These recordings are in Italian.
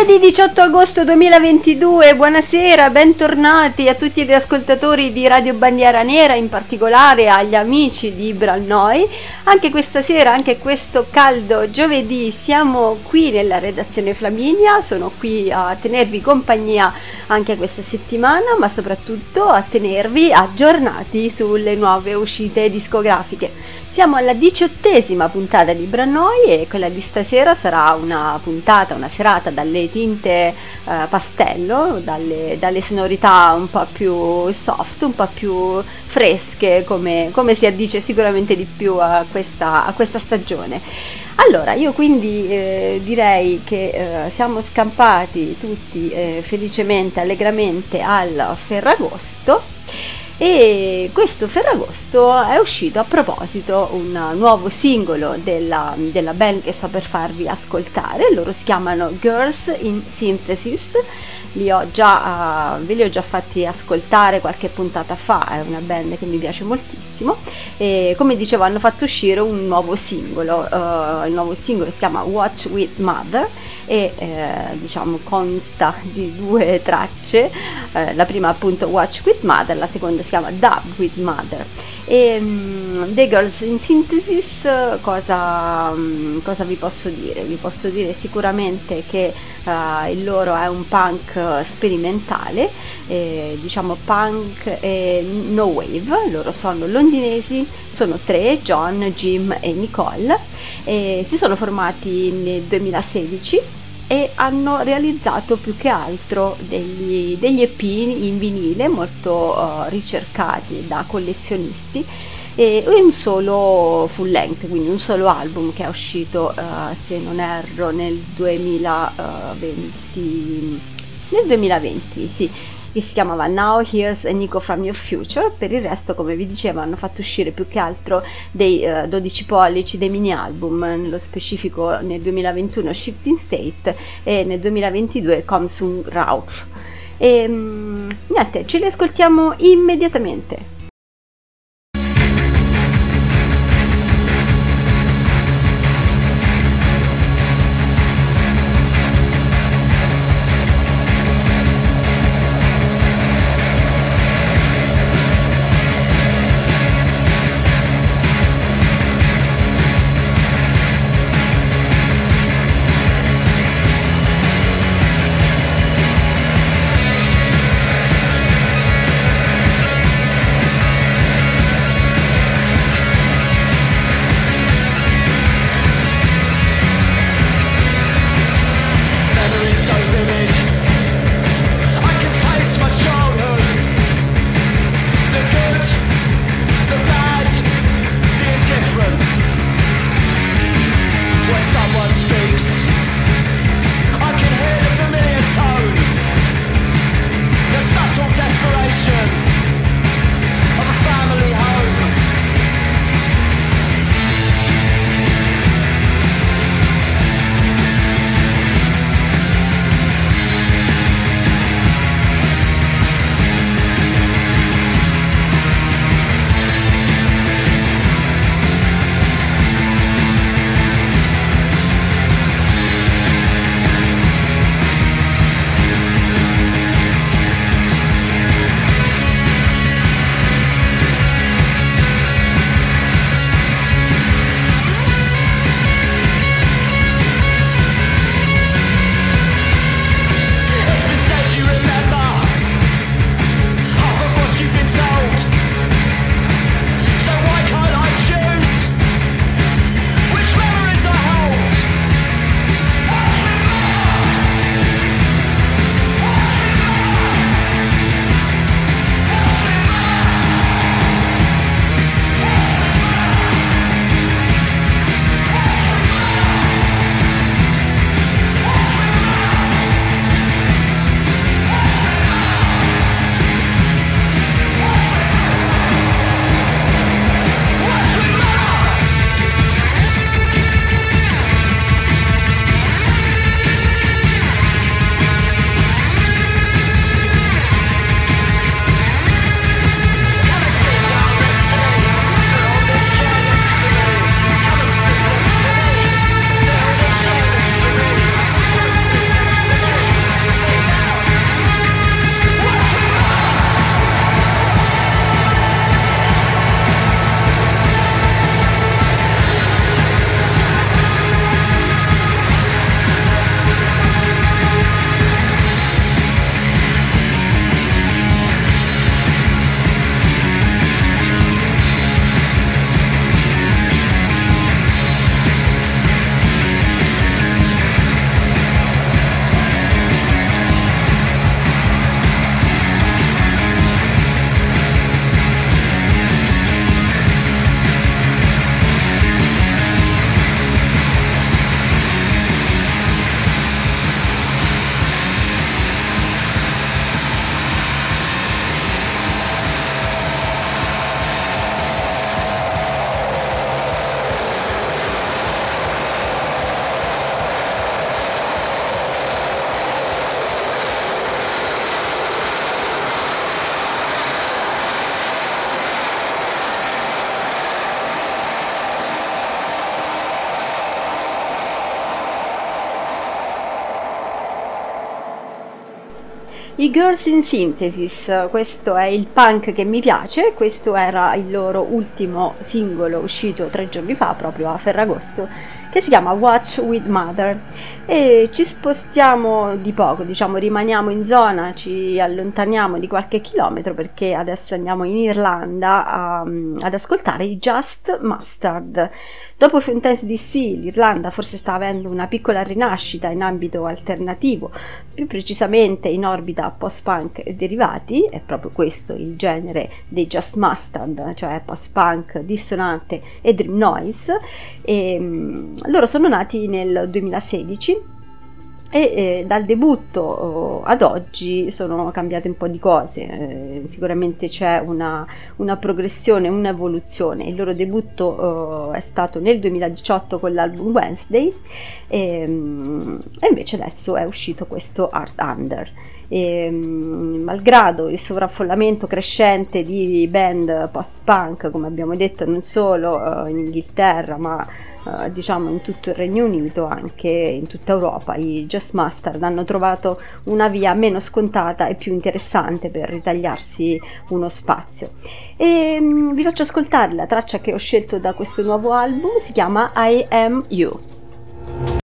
Giovedì 18 agosto 2022, buonasera, bentornati a tutti gli ascoltatori di Radio Bandiera Nera, in particolare agli amici di Brannoi. Anche questa sera, anche questo caldo giovedì, siamo qui nella redazione Flaminia, sono qui a tenervi compagnia anche questa settimana, ma soprattutto a tenervi aggiornati sulle nuove uscite discografiche. Siamo alla diciottesima puntata di Brannoi e quella di stasera sarà una puntata, una serata dalle tinte eh, pastello, dalle, dalle, sonorità un po' più soft, un po' più fresche, come, come si addice sicuramente di più a questa, a questa stagione. Allora, io quindi eh, direi che eh, siamo scampati tutti eh, felicemente, allegramente al Ferragosto e questo Ferragosto è uscito a proposito un nuovo singolo della, della band che sto per farvi ascoltare, loro si chiamano Girls in Synthesis li ho già, uh, ve li ho già fatti ascoltare qualche puntata fa, è una band che mi piace moltissimo e come dicevo hanno fatto uscire un nuovo singolo, uh, il nuovo singolo si chiama Watch with Mother e eh, diciamo consta di due tracce, eh, la prima appunto Watch with Mother, la seconda si chiama Dub with Mother. E um, The Girls in Synthesis cosa, um, cosa, vi posso dire? Vi posso dire sicuramente che uh, il loro è un punk sperimentale, eh, diciamo punk e no wave, loro sono londinesi, sono tre, John, Jim e Nicole, e si sono formati nel 2016 e hanno realizzato più che altro degli, degli EP in vinile molto uh, ricercati da collezionisti e un solo full length, quindi un solo album che è uscito, uh, se non erro, nel 2020, nel 2020, sì, che si chiamava Now Here's a Nico From Your Future. Per il resto, come vi dicevo, hanno fatto uscire più che altro dei uh, eh, 12 pollici, dei mini album, nello specifico nel 2021 Shifting State e nel 2022 Comsung Rauch. E um, niente, ce li ascoltiamo immediatamente. Girls in Synthesis, questo è il punk che mi piace, questo era il loro ultimo singolo uscito tre giorni fa, proprio a Ferragosto, che si chiama Watch with Mother e ci spostiamo di poco, diciamo rimaniamo in zona, ci allontaniamo di qualche chilometro perché adesso andiamo in Irlanda a, ad ascoltare i Just Mustard. Dopo Fountains DC l'Irlanda forse sta avendo una piccola rinascita in ambito alternativo, più precisamente in orbita post-punk e derivati, è proprio questo il genere dei Just Mustard, cioè post-punk dissonante e dream noise. E, um, loro sono nati nel 2016 e eh, dal debutto oh, ad oggi sono cambiate un po' di cose, eh, sicuramente c'è una, una, progressione, un'evoluzione. Il loro debutto oh, è stato nel 2018 con l'album Wednesday e, mm, e invece adesso è uscito questo Art Under. E, mm, malgrado il sovraffollamento crescente di band post-punk, come abbiamo detto, non solo uh, in Inghilterra ma uh, diciamo in tutto il Regno Unito, anche in tutta Europa, i Jazz Mustard hanno trovato una via meno scontata e più interessante per ritagliarsi uno spazio. E um, vi faccio ascoltare la traccia che ho scelto da questo nuovo album, si chiama I Am You.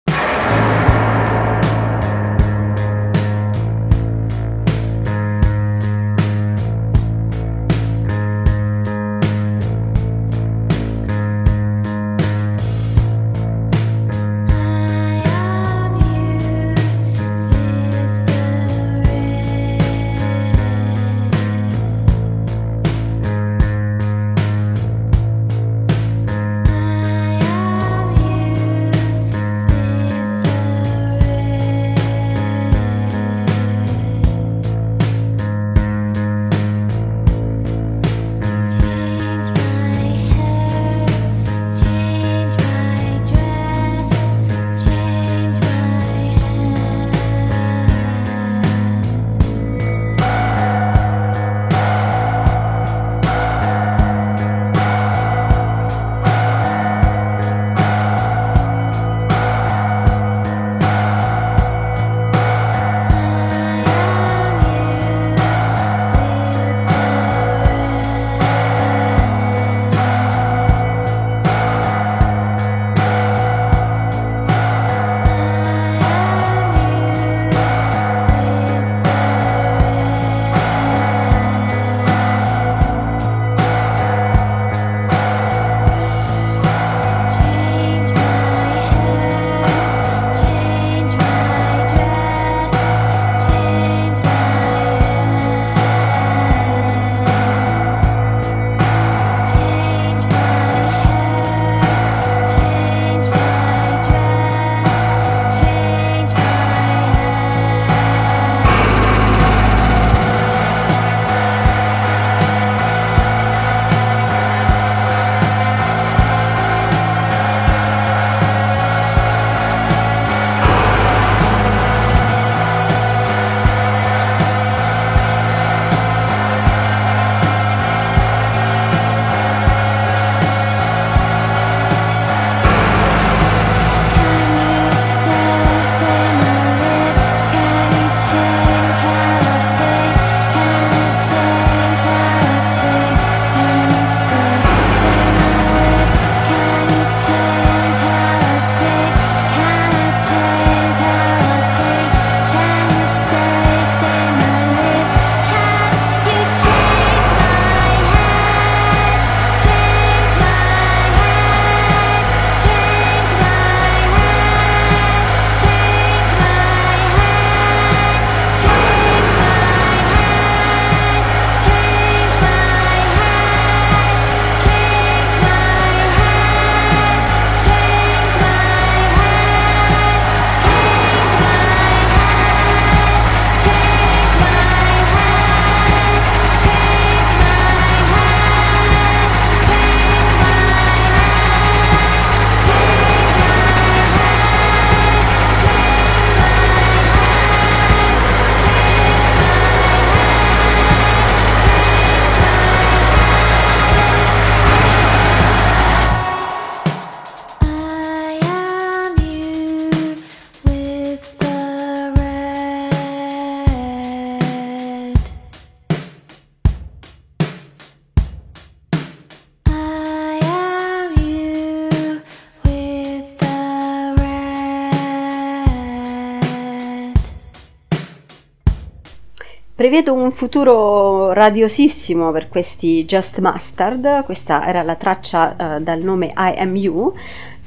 Prevedo un futuro radiosissimo per questi Just Mustard, questa era la traccia uh, dal nome I Am You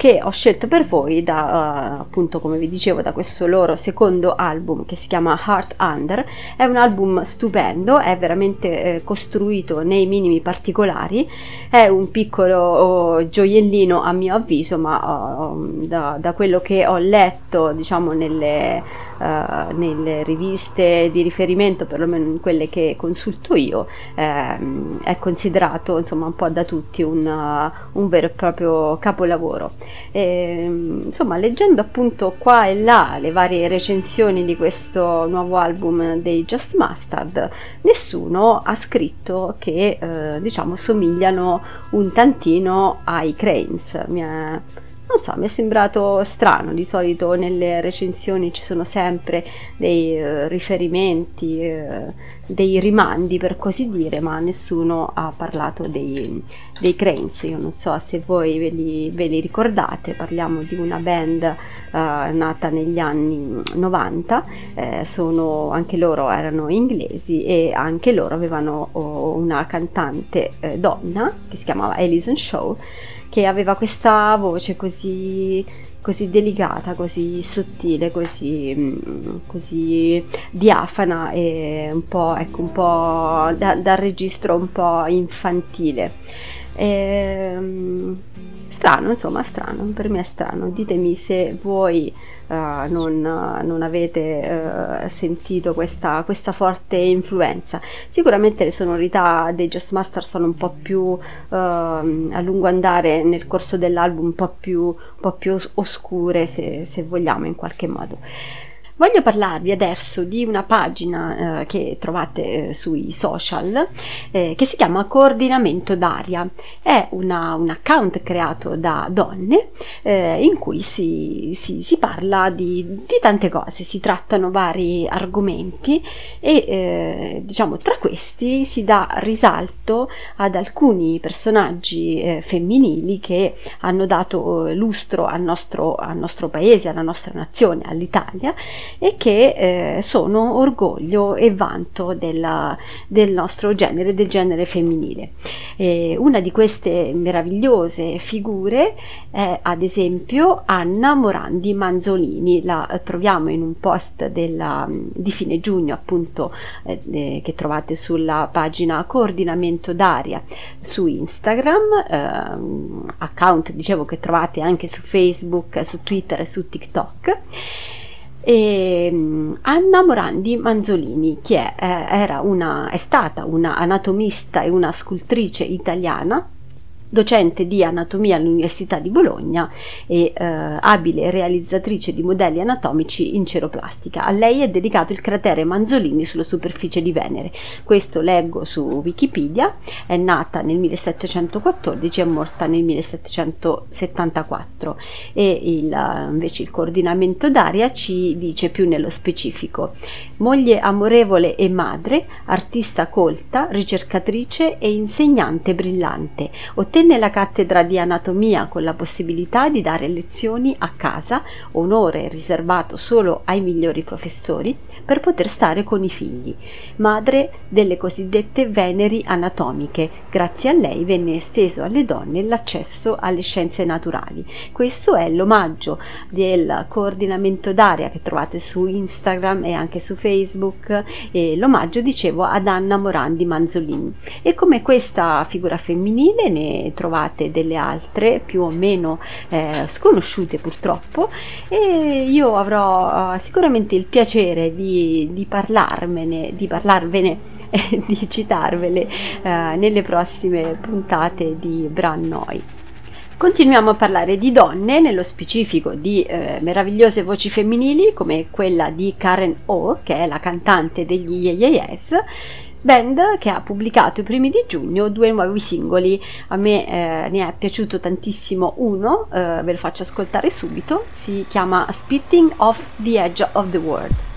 che ho scelto per voi da uh, appunto come vi dicevo da questo loro secondo album che si chiama Heart Under. È un album stupendo è veramente eh, costruito nei minimi particolari. È un piccolo oh, gioiellino a mio avviso ma uh, da, da, quello che ho letto diciamo nelle, uh, nelle riviste di riferimento perlomeno in quelle che consulto io ehm, è considerato insomma un po' da tutti un, un vero e proprio capolavoro e, insomma, leggendo appunto qua e là le varie recensioni di questo nuovo album dei Just Mustard, nessuno ha scritto che eh, diciamo somigliano un tantino ai Cranes. Mi è, non so, mi è sembrato strano, di solito nelle recensioni ci sono sempre dei uh, riferimenti, uh, dei rimandi per così dire, ma nessuno ha parlato dei, dei Cranes, io non so se voi ve li, ve li ricordate, parliamo di una band uh, nata negli anni 90, eh, sono, anche loro erano inglesi e anche loro avevano oh, una cantante eh, donna che si chiamava Alison Shaw che aveva questa voce così, così delicata, così sottile, così, mm, così, diafana e un po', ecco, un po' da, dal registro un po' infantile. E, ehm, strano, insomma, strano, per me è strano. Ditemi se voi uh, non, non, avete uh, sentito questa, questa, forte influenza. Sicuramente le sonorità dei Jazz Master sono un po' più uh, a lungo andare nel corso dell'album, un po' più, un po più oscure, se, se vogliamo, in qualche modo. Voglio parlarvi adesso di una pagina eh, che trovate eh, sui social eh, che si chiama Coordinamento d'Aria. È una, un account creato da donne eh, in cui si, si, si parla di, di, tante cose, si trattano vari argomenti e eh, diciamo tra questi si dà risalto ad alcuni personaggi eh, femminili che hanno dato lustro al nostro, al nostro paese, alla nostra nazione, all'Italia e che eh, sono orgoglio e vanto della, del nostro genere, del genere femminile. E una di queste meravigliose figure è ad esempio Anna Morandi Manzolini, la troviamo in un post della, di fine giugno appunto eh, eh che trovate sulla pagina Coordinamento d'Aria su Instagram, eh, account dicevo che trovate anche su Facebook, su Twitter e su TikTok e mm, Anna Morandi Manzolini, che è, eh, una, è stata una anatomista e una scultrice italiana docente di anatomia all'Università di Bologna e eh, abile realizzatrice di modelli anatomici in ceroplastica. A lei è dedicato il cratere Manzolini sulla superficie di Venere. Questo leggo su Wikipedia, è nata nel 1714 e è morta nel 1774 e il, invece il coordinamento d'aria ci dice più nello specifico. Moglie amorevole e madre, artista colta, ricercatrice e insegnante brillante. Ottenne Ottenne la cattedra di anatomia con la possibilità di dare lezioni a casa, onore riservato solo ai migliori professori, per poter stare con i figli, madre delle cosiddette veneri anatomiche. Grazie a lei venne esteso alle donne l'accesso alle scienze naturali. Questo è l'omaggio del coordinamento d'aria che trovate su Instagram e anche su Facebook e l'omaggio dicevo ad Anna Morandi Manzolini. E come questa figura femminile ne trovate delle altre più o meno eh, sconosciute purtroppo e io avrò uh, sicuramente il piacere di di, parlarmene, di parlarvene e di citarvele eh, nelle prossime puntate di Bran Noi. Continuiamo a parlare di donne, nello specifico di eh, meravigliose voci femminili come quella di Karen O, che è la cantante degli Yes band che ha pubblicato i primi di giugno due nuovi singoli. A me eh, ne è piaciuto tantissimo uno, eh, ve lo faccio ascoltare subito, si chiama Spitting Off the Edge of the World.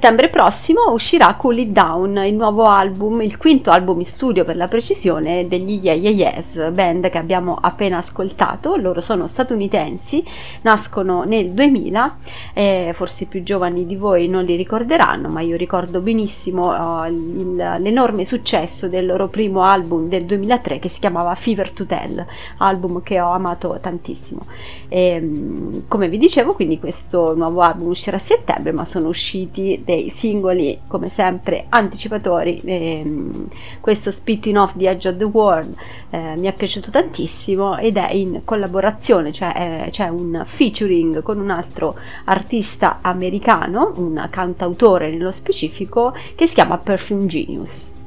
Settembre prossimo uscirà Cool It Down, il nuovo album, il quinto album in studio per la precisione degli Yeah Yeah Yes, band che abbiamo appena ascoltato. Loro sono statunitensi, nascono nel 2000, eh, forse i più giovani di voi non li ricorderanno, ma io ricordo benissimo uh, il, l'enorme successo del loro primo album del 2003 che si chiamava Fever to Tell, album che ho amato tantissimo. E, ehm, come vi dicevo, quindi questo nuovo album uscirà a settembre, ma sono usciti dei singoli come sempre anticipatori. Ehm, questo Spitting Off the Edge of the World eh, mi è piaciuto tantissimo ed è in collaborazione, cioè c'è un featuring con un altro artista americano, un cantautore nello specifico, che si chiama Perfume Genius.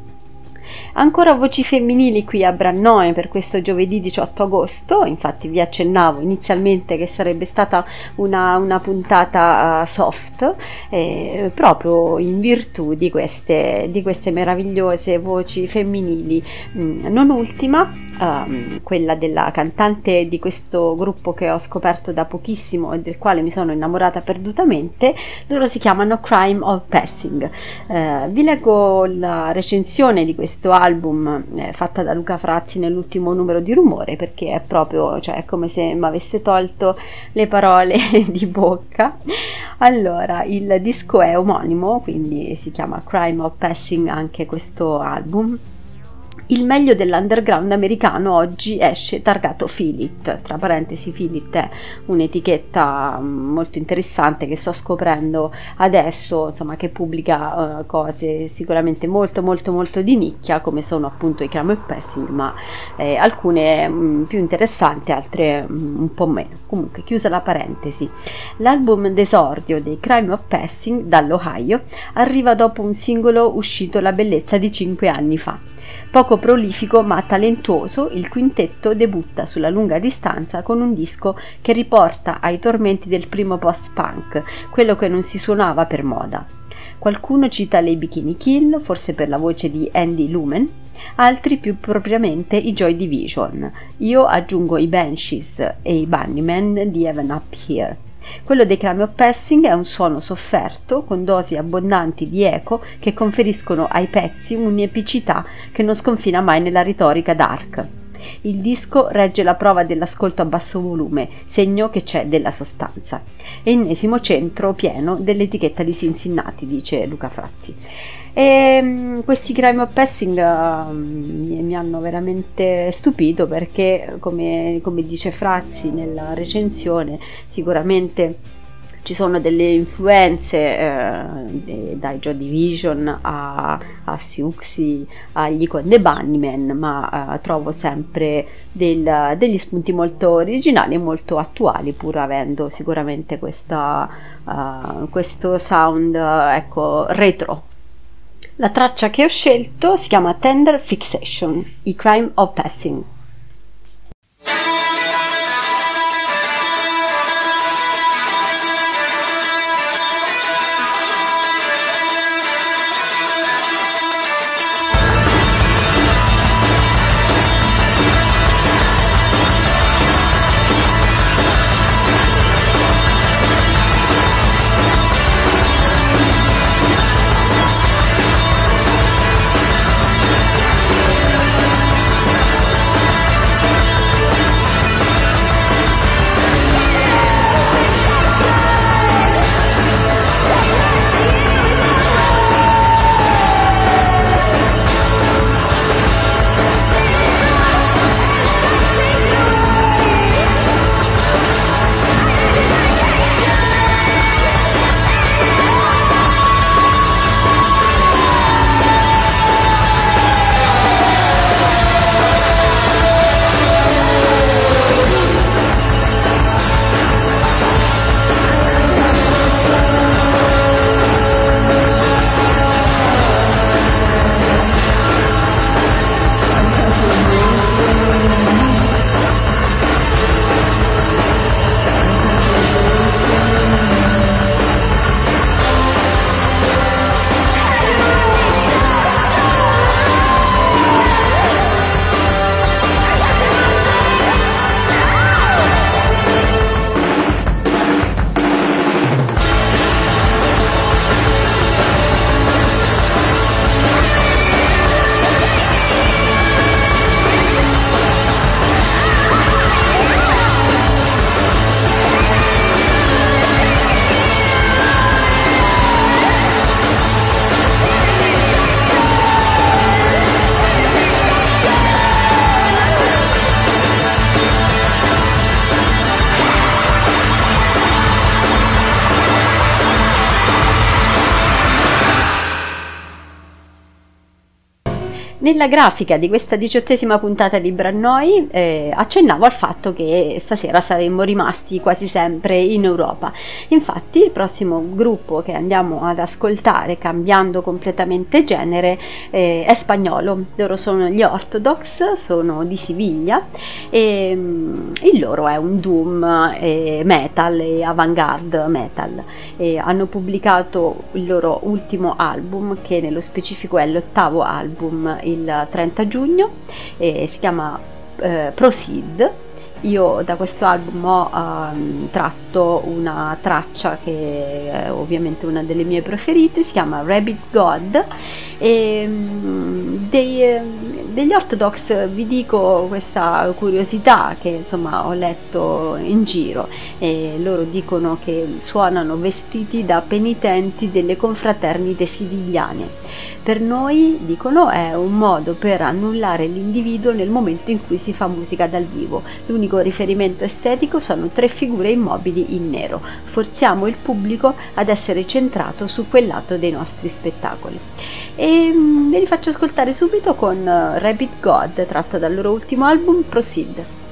Ancora voci femminili qui a Brannoe per questo giovedì 18 agosto, infatti vi accennavo inizialmente che sarebbe stata una, una puntata uh, soft, eh, proprio in virtù di queste, di queste meravigliose voci femminili. Mm, non ultima, um, quella della cantante di questo gruppo che ho scoperto da pochissimo e del quale mi sono innamorata perdutamente, loro si chiamano Crime of Passing. Uh, vi leggo la recensione di questo album eh, fatta da Luca Frazzi nell'ultimo numero di Rumore perché è proprio, cioè è come se mi avesse tolto le parole di bocca. Allora, il disco è omonimo, quindi si chiama Crime of Passing anche questo album il meglio dell'underground americano oggi esce targato Philip, tra parentesi Philip è un'etichetta mm, molto interessante che sto scoprendo adesso, insomma che pubblica uh, cose sicuramente molto molto molto di nicchia come sono appunto i Crime of Passing, ma eh, alcune mh, mm, più interessanti, altre mh, mm, un po' meno. Comunque, chiusa la parentesi, l'album d'esordio dei Crime of Passing dall'Ohio arriva dopo un singolo uscito La bellezza di 5 anni fa. Poco prolifico ma talentuoso, il quintetto debutta sulla lunga distanza con un disco che riporta ai tormenti del primo post-punk, quello che non si suonava per moda. Qualcuno cita le Bikini Kill, forse per la voce di Andy Lumen, altri più propriamente i Joy Division. Io aggiungo i Banshees e i Bunnymen di Even Up Here. Quello dei Crime of Passing è un suono sofferto, con dosi abbondanti di eco che conferiscono ai pezzi un'epicità che non sconfina mai nella retorica dark. Il disco regge la prova dell'ascolto a basso volume, segno che c'è della sostanza. Ennesimo centro pieno dell'etichetta di Cincinnati, dice Luca Frazzi. E um, questi crime of passing uh, mi, hanno veramente stupito perché, come, come dice Frazzi nella recensione, sicuramente ci sono delle influenze eh, dai Joy Division a, a Siuxi agli Conde Bunnyman ma eh, trovo sempre del, degli spunti molto originali e molto attuali pur avendo sicuramente questa, uh, questo sound ecco retro la traccia che ho scelto si chiama Tender Fixation, i Crime of Passing. Nella grafica di questa diciottesima puntata di Brannoi eh, accennavo al fatto che stasera saremmo rimasti quasi sempre in Europa. Infatti il prossimo gruppo che andiamo ad ascoltare, cambiando completamente genere, eh, è spagnolo. Loro sono gli Orthodox, sono di Siviglia e mm, il loro è un doom eh, metal e avant-garde metal. E hanno pubblicato il loro ultimo album che nello specifico è l'ottavo album il 30 giugno, si chiama eh, Proceed. Io da questo album ho um, tratto una traccia che è ovviamente una delle mie preferite, si chiama Rabbit God e um, dei, degli Orthodox vi dico questa curiosità che insomma ho letto in giro e loro dicono che suonano vestiti da penitenti delle confraternite sivigliane per noi, dicono, è un modo per annullare l'individuo nel momento in cui si fa musica dal vivo. L'unico riferimento estetico sono tre figure immobili in nero. Forziamo il pubblico ad essere centrato su quel lato dei nostri spettacoli. E mm, ve li faccio ascoltare subito con eh, Rabbit God, tratta dal loro ultimo album Proceed.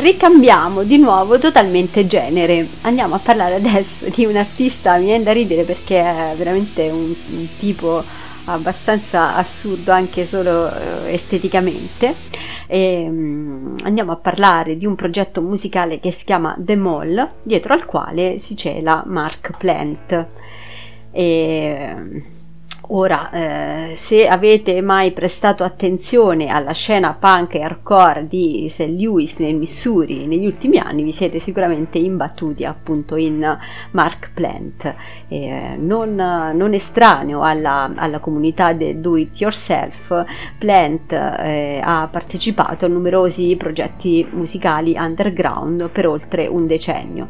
Ricambiamo di nuovo totalmente genere. Andiamo a parlare adesso di un artista, mi viene da ridere perché è veramente un, un tipo abbastanza assurdo anche solo eh, esteticamente. E, um, andiamo a parlare di un progetto musicale che si chiama The Mall, dietro al quale si cela Mark Plant. E, Ora, eh, se avete mai prestato attenzione alla scena punk e hardcore di St. Louis nel Missouri negli ultimi anni, vi siete sicuramente imbattuti appunto in Mark Plant, eh, non, non, estraneo alla, alla, comunità del do it yourself. Plant eh, ha partecipato a numerosi progetti musicali underground per oltre un decennio.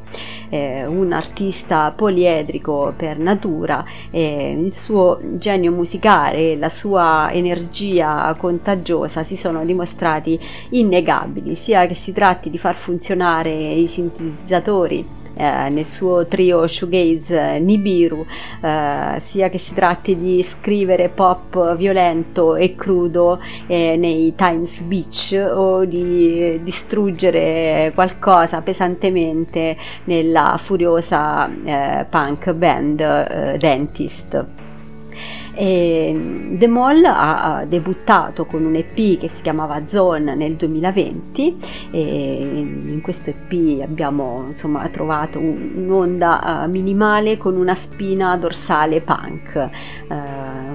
un artista poliedrico per natura, il suo genere genio musicale e la sua energia contagiosa si sono dimostrati innegabili, sia che si tratti di far funzionare i sintetizzatori eh, nel suo trio shoegaze Nibiru, eh, sia che si tratti di scrivere pop violento e crudo eh, nei Times Beach o di distruggere qualcosa pesantemente nella furiosa eh, punk band eh, Dentist. E The Mall ha debuttato con un EP che si chiamava Zone nel 2020 e in questo EP abbiamo insomma trovato un'onda eh, minimale con una spina dorsale punk, eh,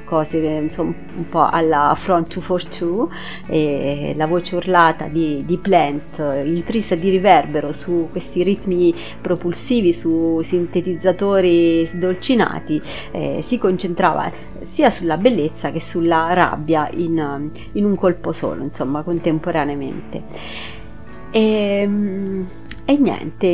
cose insomma un po' alla Front 242 e la voce urlata di, di Plant intrisa di riverbero su questi ritmi propulsivi su sintetizzatori sdolcinati eh, si concentrava sia sulla bellezza che sulla rabbia in, in un colpo solo, insomma, contemporaneamente. E, e niente,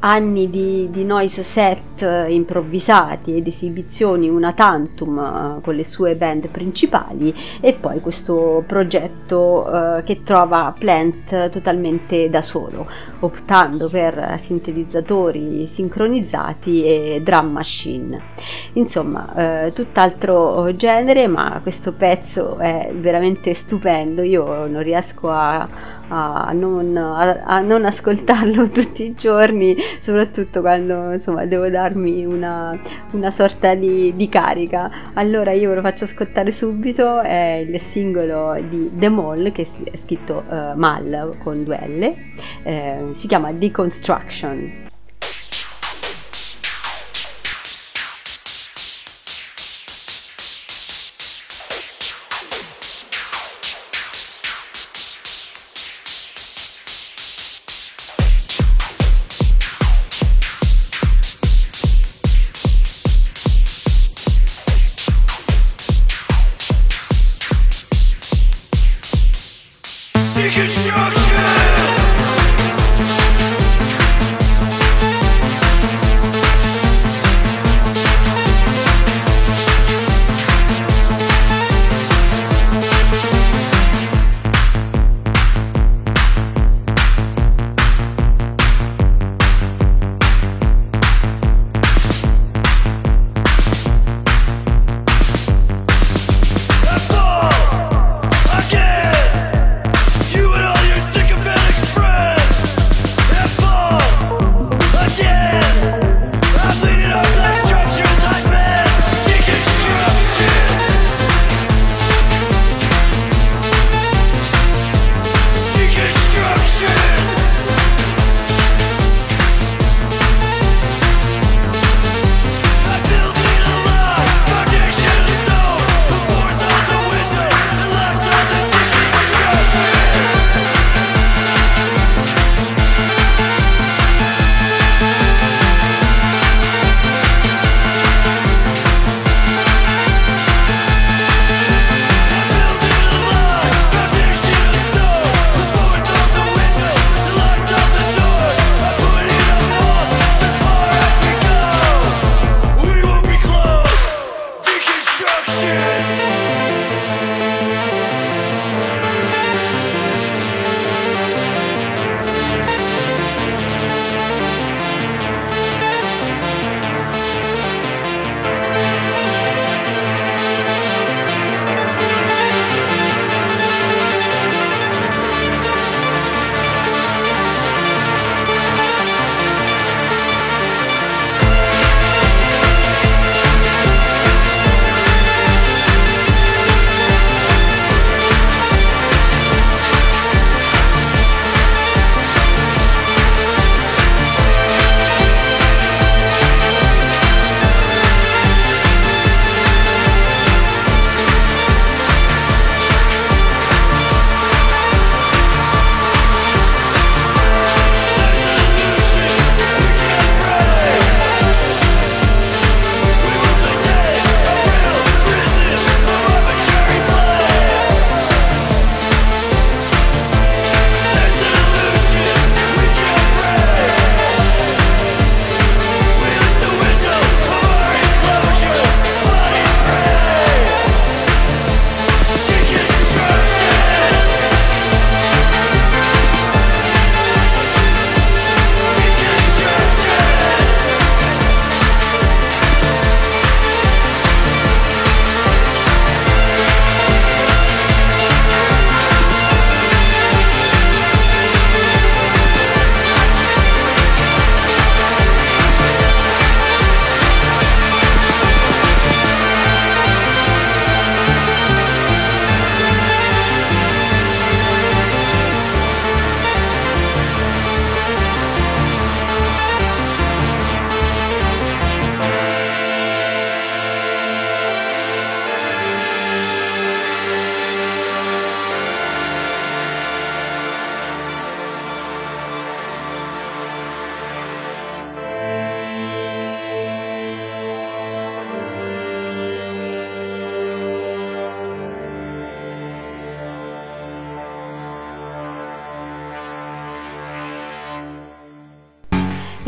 anni di, di, noise set improvvisati ed esibizioni una tantum uh, con le sue band principali e poi questo progetto uh, che trova Plant totalmente da solo, optando per sintetizzatori sincronizzati e drum machine. Insomma, uh, tutt'altro genere, ma questo pezzo è veramente stupendo. Io non riesco a a non, a, a non, ascoltarlo tutti i giorni, soprattutto quando insomma devo darmi una, una sorta di, di, carica. Allora io ve lo faccio ascoltare subito, è il singolo di The Mall che è scritto uh, Mal con due L, eh, si chiama Deconstruction.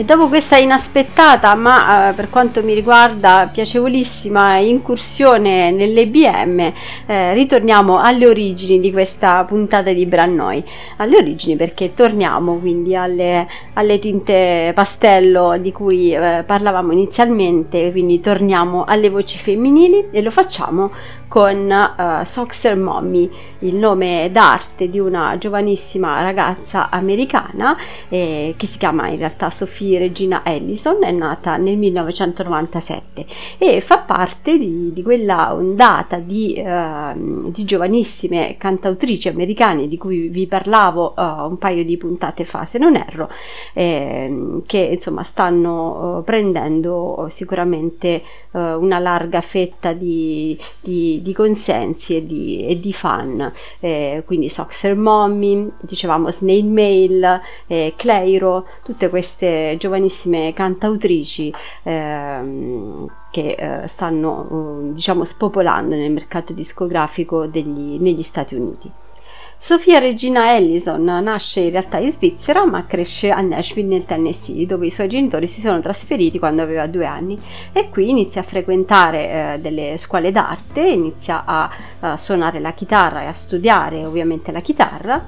E dopo questa inaspettata, ma eh, per quanto mi riguarda piacevolissima incursione nell'EBM, eh, ritorniamo alle origini di questa puntata di Brannoi. Alle origini perché torniamo quindi alle, alle tinte pastello di cui eh, parlavamo inizialmente, quindi torniamo alle voci femminili e lo facciamo con uh, Soxer Mommy, il nome d'arte di una giovanissima ragazza americana eh, che si chiama in realtà Sophie Regina Ellison, è nata nel 1997 e fa parte di, di quella ondata di, uh, di, giovanissime cantautrici americane di cui vi parlavo uh, un paio di puntate fa, se non erro, eh, che insomma stanno prendendo sicuramente una larga fetta di, di di consensi e di, e di fan, eh, quindi Soxer Mommy, dicevamo Snail Mail, eh, Cleiro, tutte queste giovanissime cantautrici ehm, che eh, stanno eh, diciamo spopolando nel mercato discografico degli, negli Stati Uniti. Sofia Regina Ellison nasce in realtà in Svizzera ma cresce a Nashville nel Tennessee dove i suoi genitori si sono trasferiti quando aveva due anni e qui inizia a frequentare eh, delle scuole d'arte, inizia a, a, suonare la chitarra e a studiare ovviamente la chitarra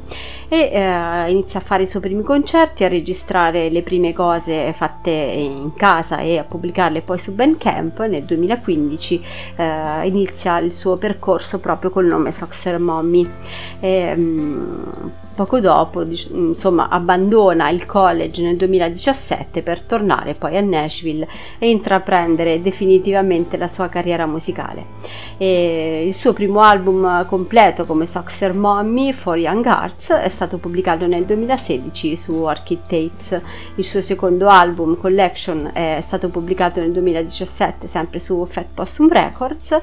e eh, inizia a fare i suoi primi concerti, a registrare le prime cose fatte in casa e a pubblicarle poi su Bandcamp. Nel 2015 eh, inizia il suo percorso proprio col nome Soxer Mommy. E, um, Poco dopo, insomma, abbandona il college nel 2017 per tornare poi a Nashville e intraprendere definitivamente la sua carriera musicale. E il suo primo album completo come Soxer Mommy for Young Hearts è stato pubblicato nel 2016 su Orchid Tapes. Il suo secondo album Collection è stato pubblicato nel 2017 sempre su Fat Possum Records,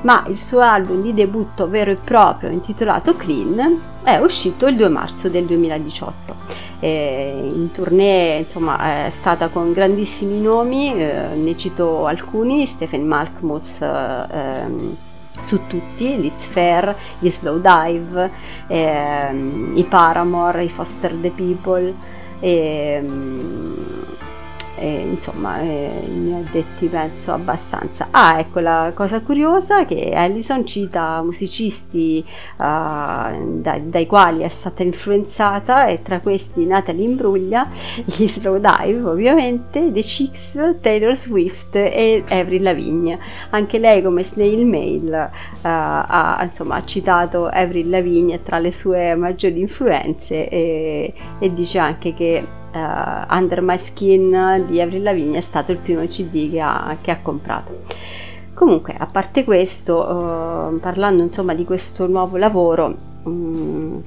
ma il suo album di debutto vero e proprio intitolato Clean è uscito il 2 marzo del 2018. Eh, in tournée insomma è stata con grandissimi nomi, eh, ne cito alcuni, Stephen Malkmus eh, ehm, su tutti, Liz Fair, gli Slow Dive, ehm, i Paramore, i Foster the People. Ehm, e, insomma eh, ne ho detti penso abbastanza. Ah, ecco la cosa curiosa che Allison cita musicisti uh, dai, dai, quali è stata influenzata e tra questi Natalie Imbruglia, gli Slow Dive ovviamente, The Chicks, Taylor Swift e Avril Lavigne. Anche lei come Snail Mail uh, ha, insomma, citato Avril Lavigne tra le sue maggiori influenze e, e dice anche che uh, Under My Skin di Avril Lavigne è stato il primo CD che ha, che ha comprato. Comunque, a parte questo, uh, parlando insomma di questo nuovo lavoro, um,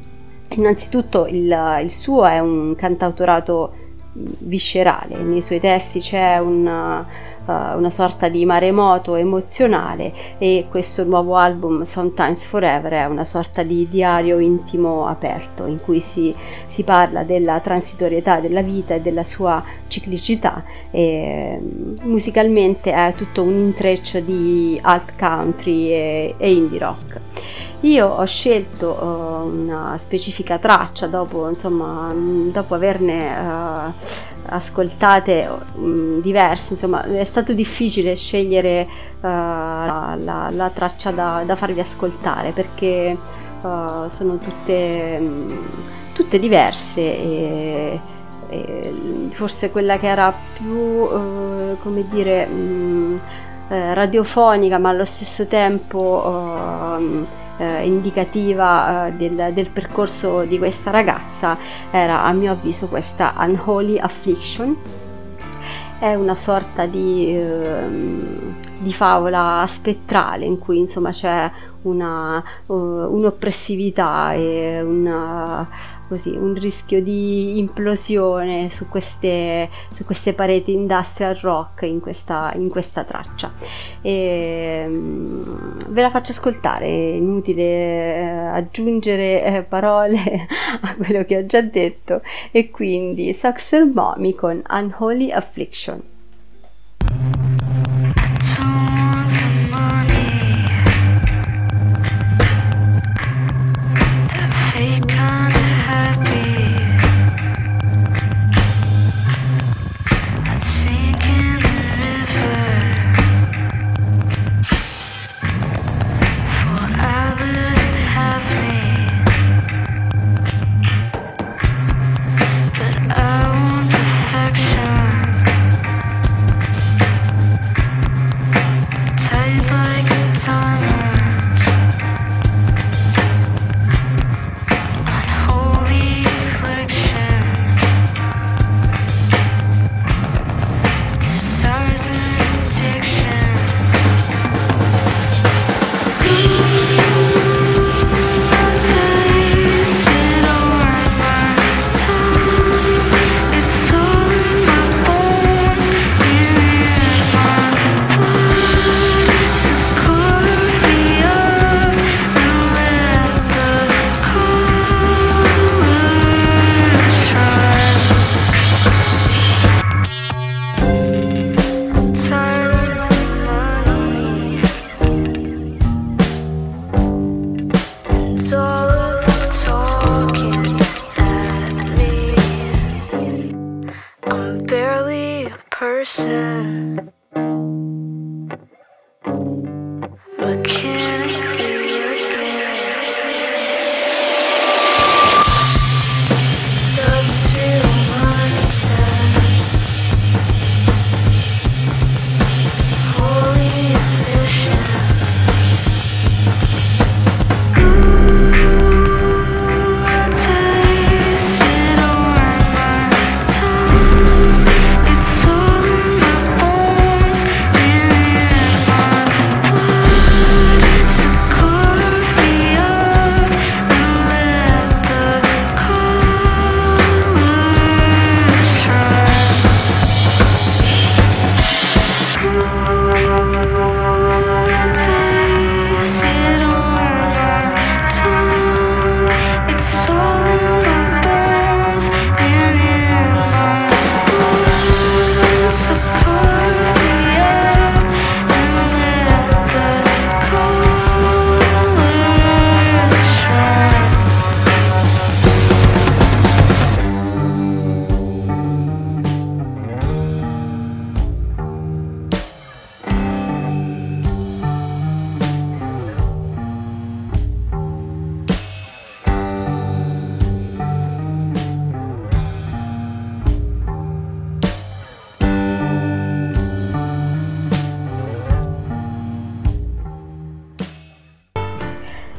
innanzitutto il, il, suo è un cantautorato viscerale, nei suoi testi c'è un una sorta di maremoto emozionale e questo nuovo album Sometimes Forever è una sorta di diario intimo aperto in cui si, si parla della transitorietà della vita e della sua ciclicità e musicalmente è tutto un intreccio di alt country e, e indie rock. Io ho scelto uh, una specifica traccia dopo, insomma, dopo averne uh, ascoltate um, diverse, insomma, è stato difficile scegliere uh, la, la, la, traccia da, da, farvi ascoltare perché sono tutte, um, tutte diverse e, e, forse quella che era più, come dire, radiofonica ma allo stesso tempo eh, indicativa eh, del, del, percorso di questa ragazza era a mio avviso questa Unholy Affliction. È una sorta di, eh, di favola spettrale in cui insomma c'è una, uh, un'oppressività e una, così, un rischio di implosione su queste, su queste pareti industrial rock in questa, in questa traccia. E, um, ve la faccio ascoltare, è inutile eh, aggiungere eh, parole a quello che ho già detto e quindi Soxer Mommy con Unholy Affliction.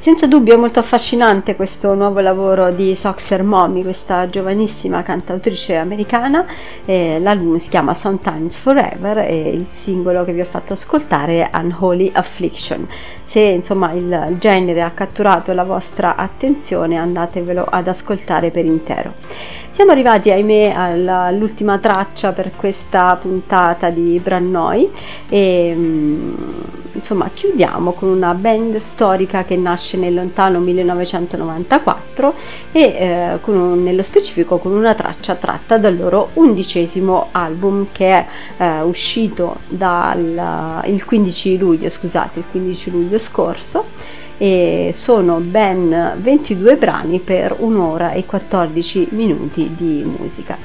Senza dubbio è molto affascinante questo nuovo lavoro di Soxer Mommy, questa giovanissima cantautrice americana. Eh, l'album si chiama Sometimes Forever e il singolo che vi ho fatto ascoltare è Unholy Affliction. Se insomma il genere ha catturato la vostra attenzione andatevelo ad ascoltare per intero. Siamo arrivati, ahimè, all'ultima traccia per questa puntata di Brannoi e mm, insomma chiudiamo con una band storica che nasce nel lontano 1994 e eh, un, nello specifico con una traccia tratta dal loro undicesimo album che è eh, uscito dal, il 15 luglio, scusate, il 15 luglio scorso e sono ben 22 brani per un'ora e 14 minuti di musica.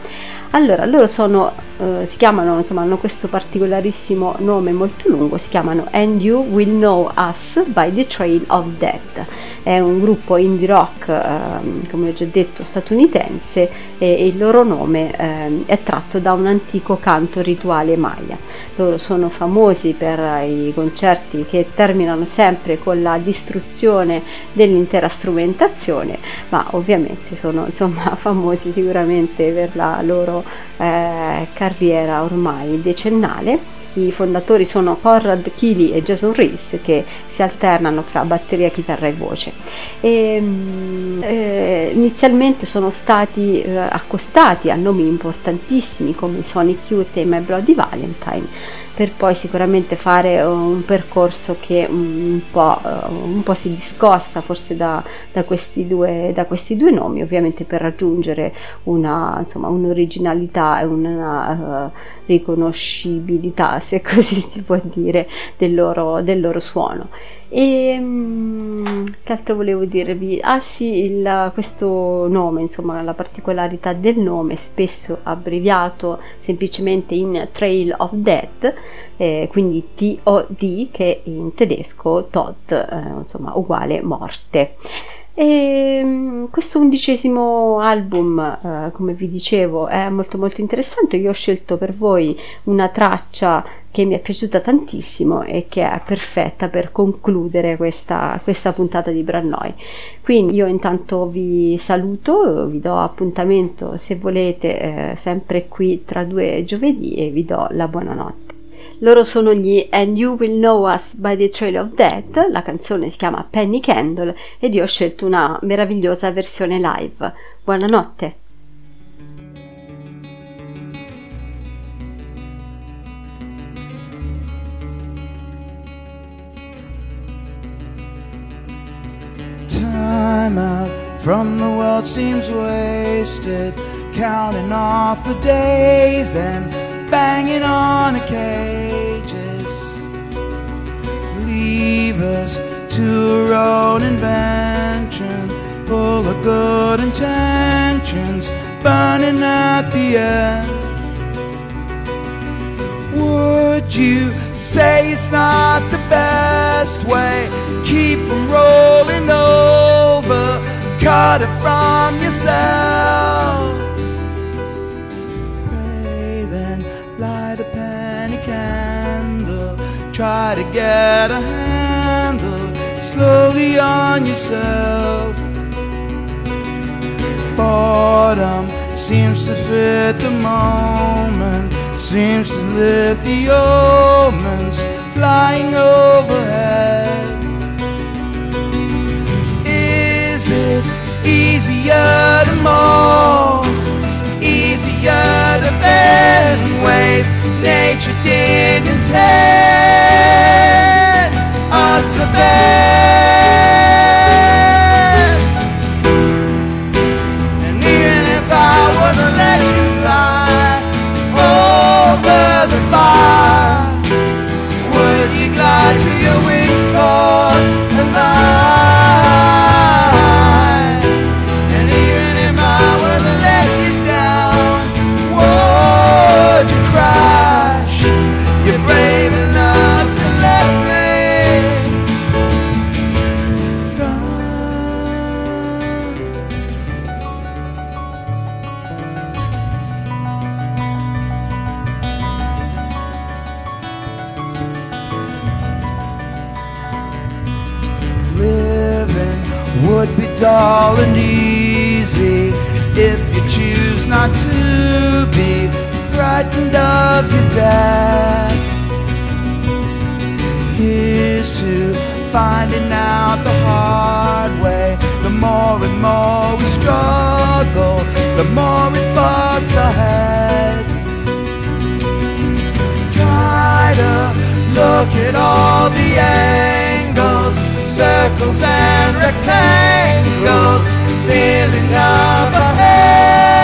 Allora, loro sono, eh, si chiamano, insomma, hanno questo particolarissimo nome molto lungo, si chiamano And You Will Know Us by the Trail of Death. È un gruppo indie rock, eh, come ho già detto, statunitense e il loro nome eh, è tratto da un antico canto rituale maya. Loro sono famosi per i concerti che terminano sempre con la distruzione dell'intera strumentazione, ma ovviamente sono insomma famosi sicuramente per la loro carriera ormai decennale. I fondatori sono Conrad Keeley e Jason Reese che si alternano fra batteria, chitarra e voce. E, mm, eh, inizialmente sono stati eh, accostati a nomi importantissimi come Sonic Youth e My Bloody Valentine per poi sicuramente fare un percorso che un po', un po si discosta forse da, da, questi due, da, questi due, nomi, ovviamente per raggiungere una, insomma, un'originalità e una uh, riconoscibilità, se così si può dire, del loro, del loro suono. E um, che altro volevo dirvi? Ah sì, il, questo nome, insomma, la particolarità del nome, spesso abbreviato semplicemente in Trail of Death, eh, quindi T-O-D, che in tedesco Tod, eh, insomma, uguale morte. E mm, questo undicesimo album, eh, come vi dicevo, è molto molto interessante. Io ho scelto per voi una traccia che mi è piaciuta tantissimo e che è perfetta per concludere questa, questa puntata di Brannoi. Quindi io intanto vi saluto, vi do appuntamento se volete eh, sempre qui tra due giovedì e vi do la buonanotte. Loro sono gli And You Will Know Us by the Trail of Death, la canzone si chiama Penny Candle ed io ho scelto una meravigliosa versione live. Buonanotte! From the world seems wasted, counting off the days and banging on the cages. Would you say it's not the best way? Keep from rolling over, cut it from yourself. Pray then, light a penny candle, try to get a handle slowly on yourself. Boredom seems to fit the moment, seems to lift the omens flying overhead. Is it easier to mourn? Easier to bend ways nature didn't intend? us to bed. Would be dull and easy if you choose not to be frightened of your death. Here's to finding out the hard way. The more and more we struggle, the more it fucks our heads. Try to look at all the angles, circles and rectangles filling up our heads.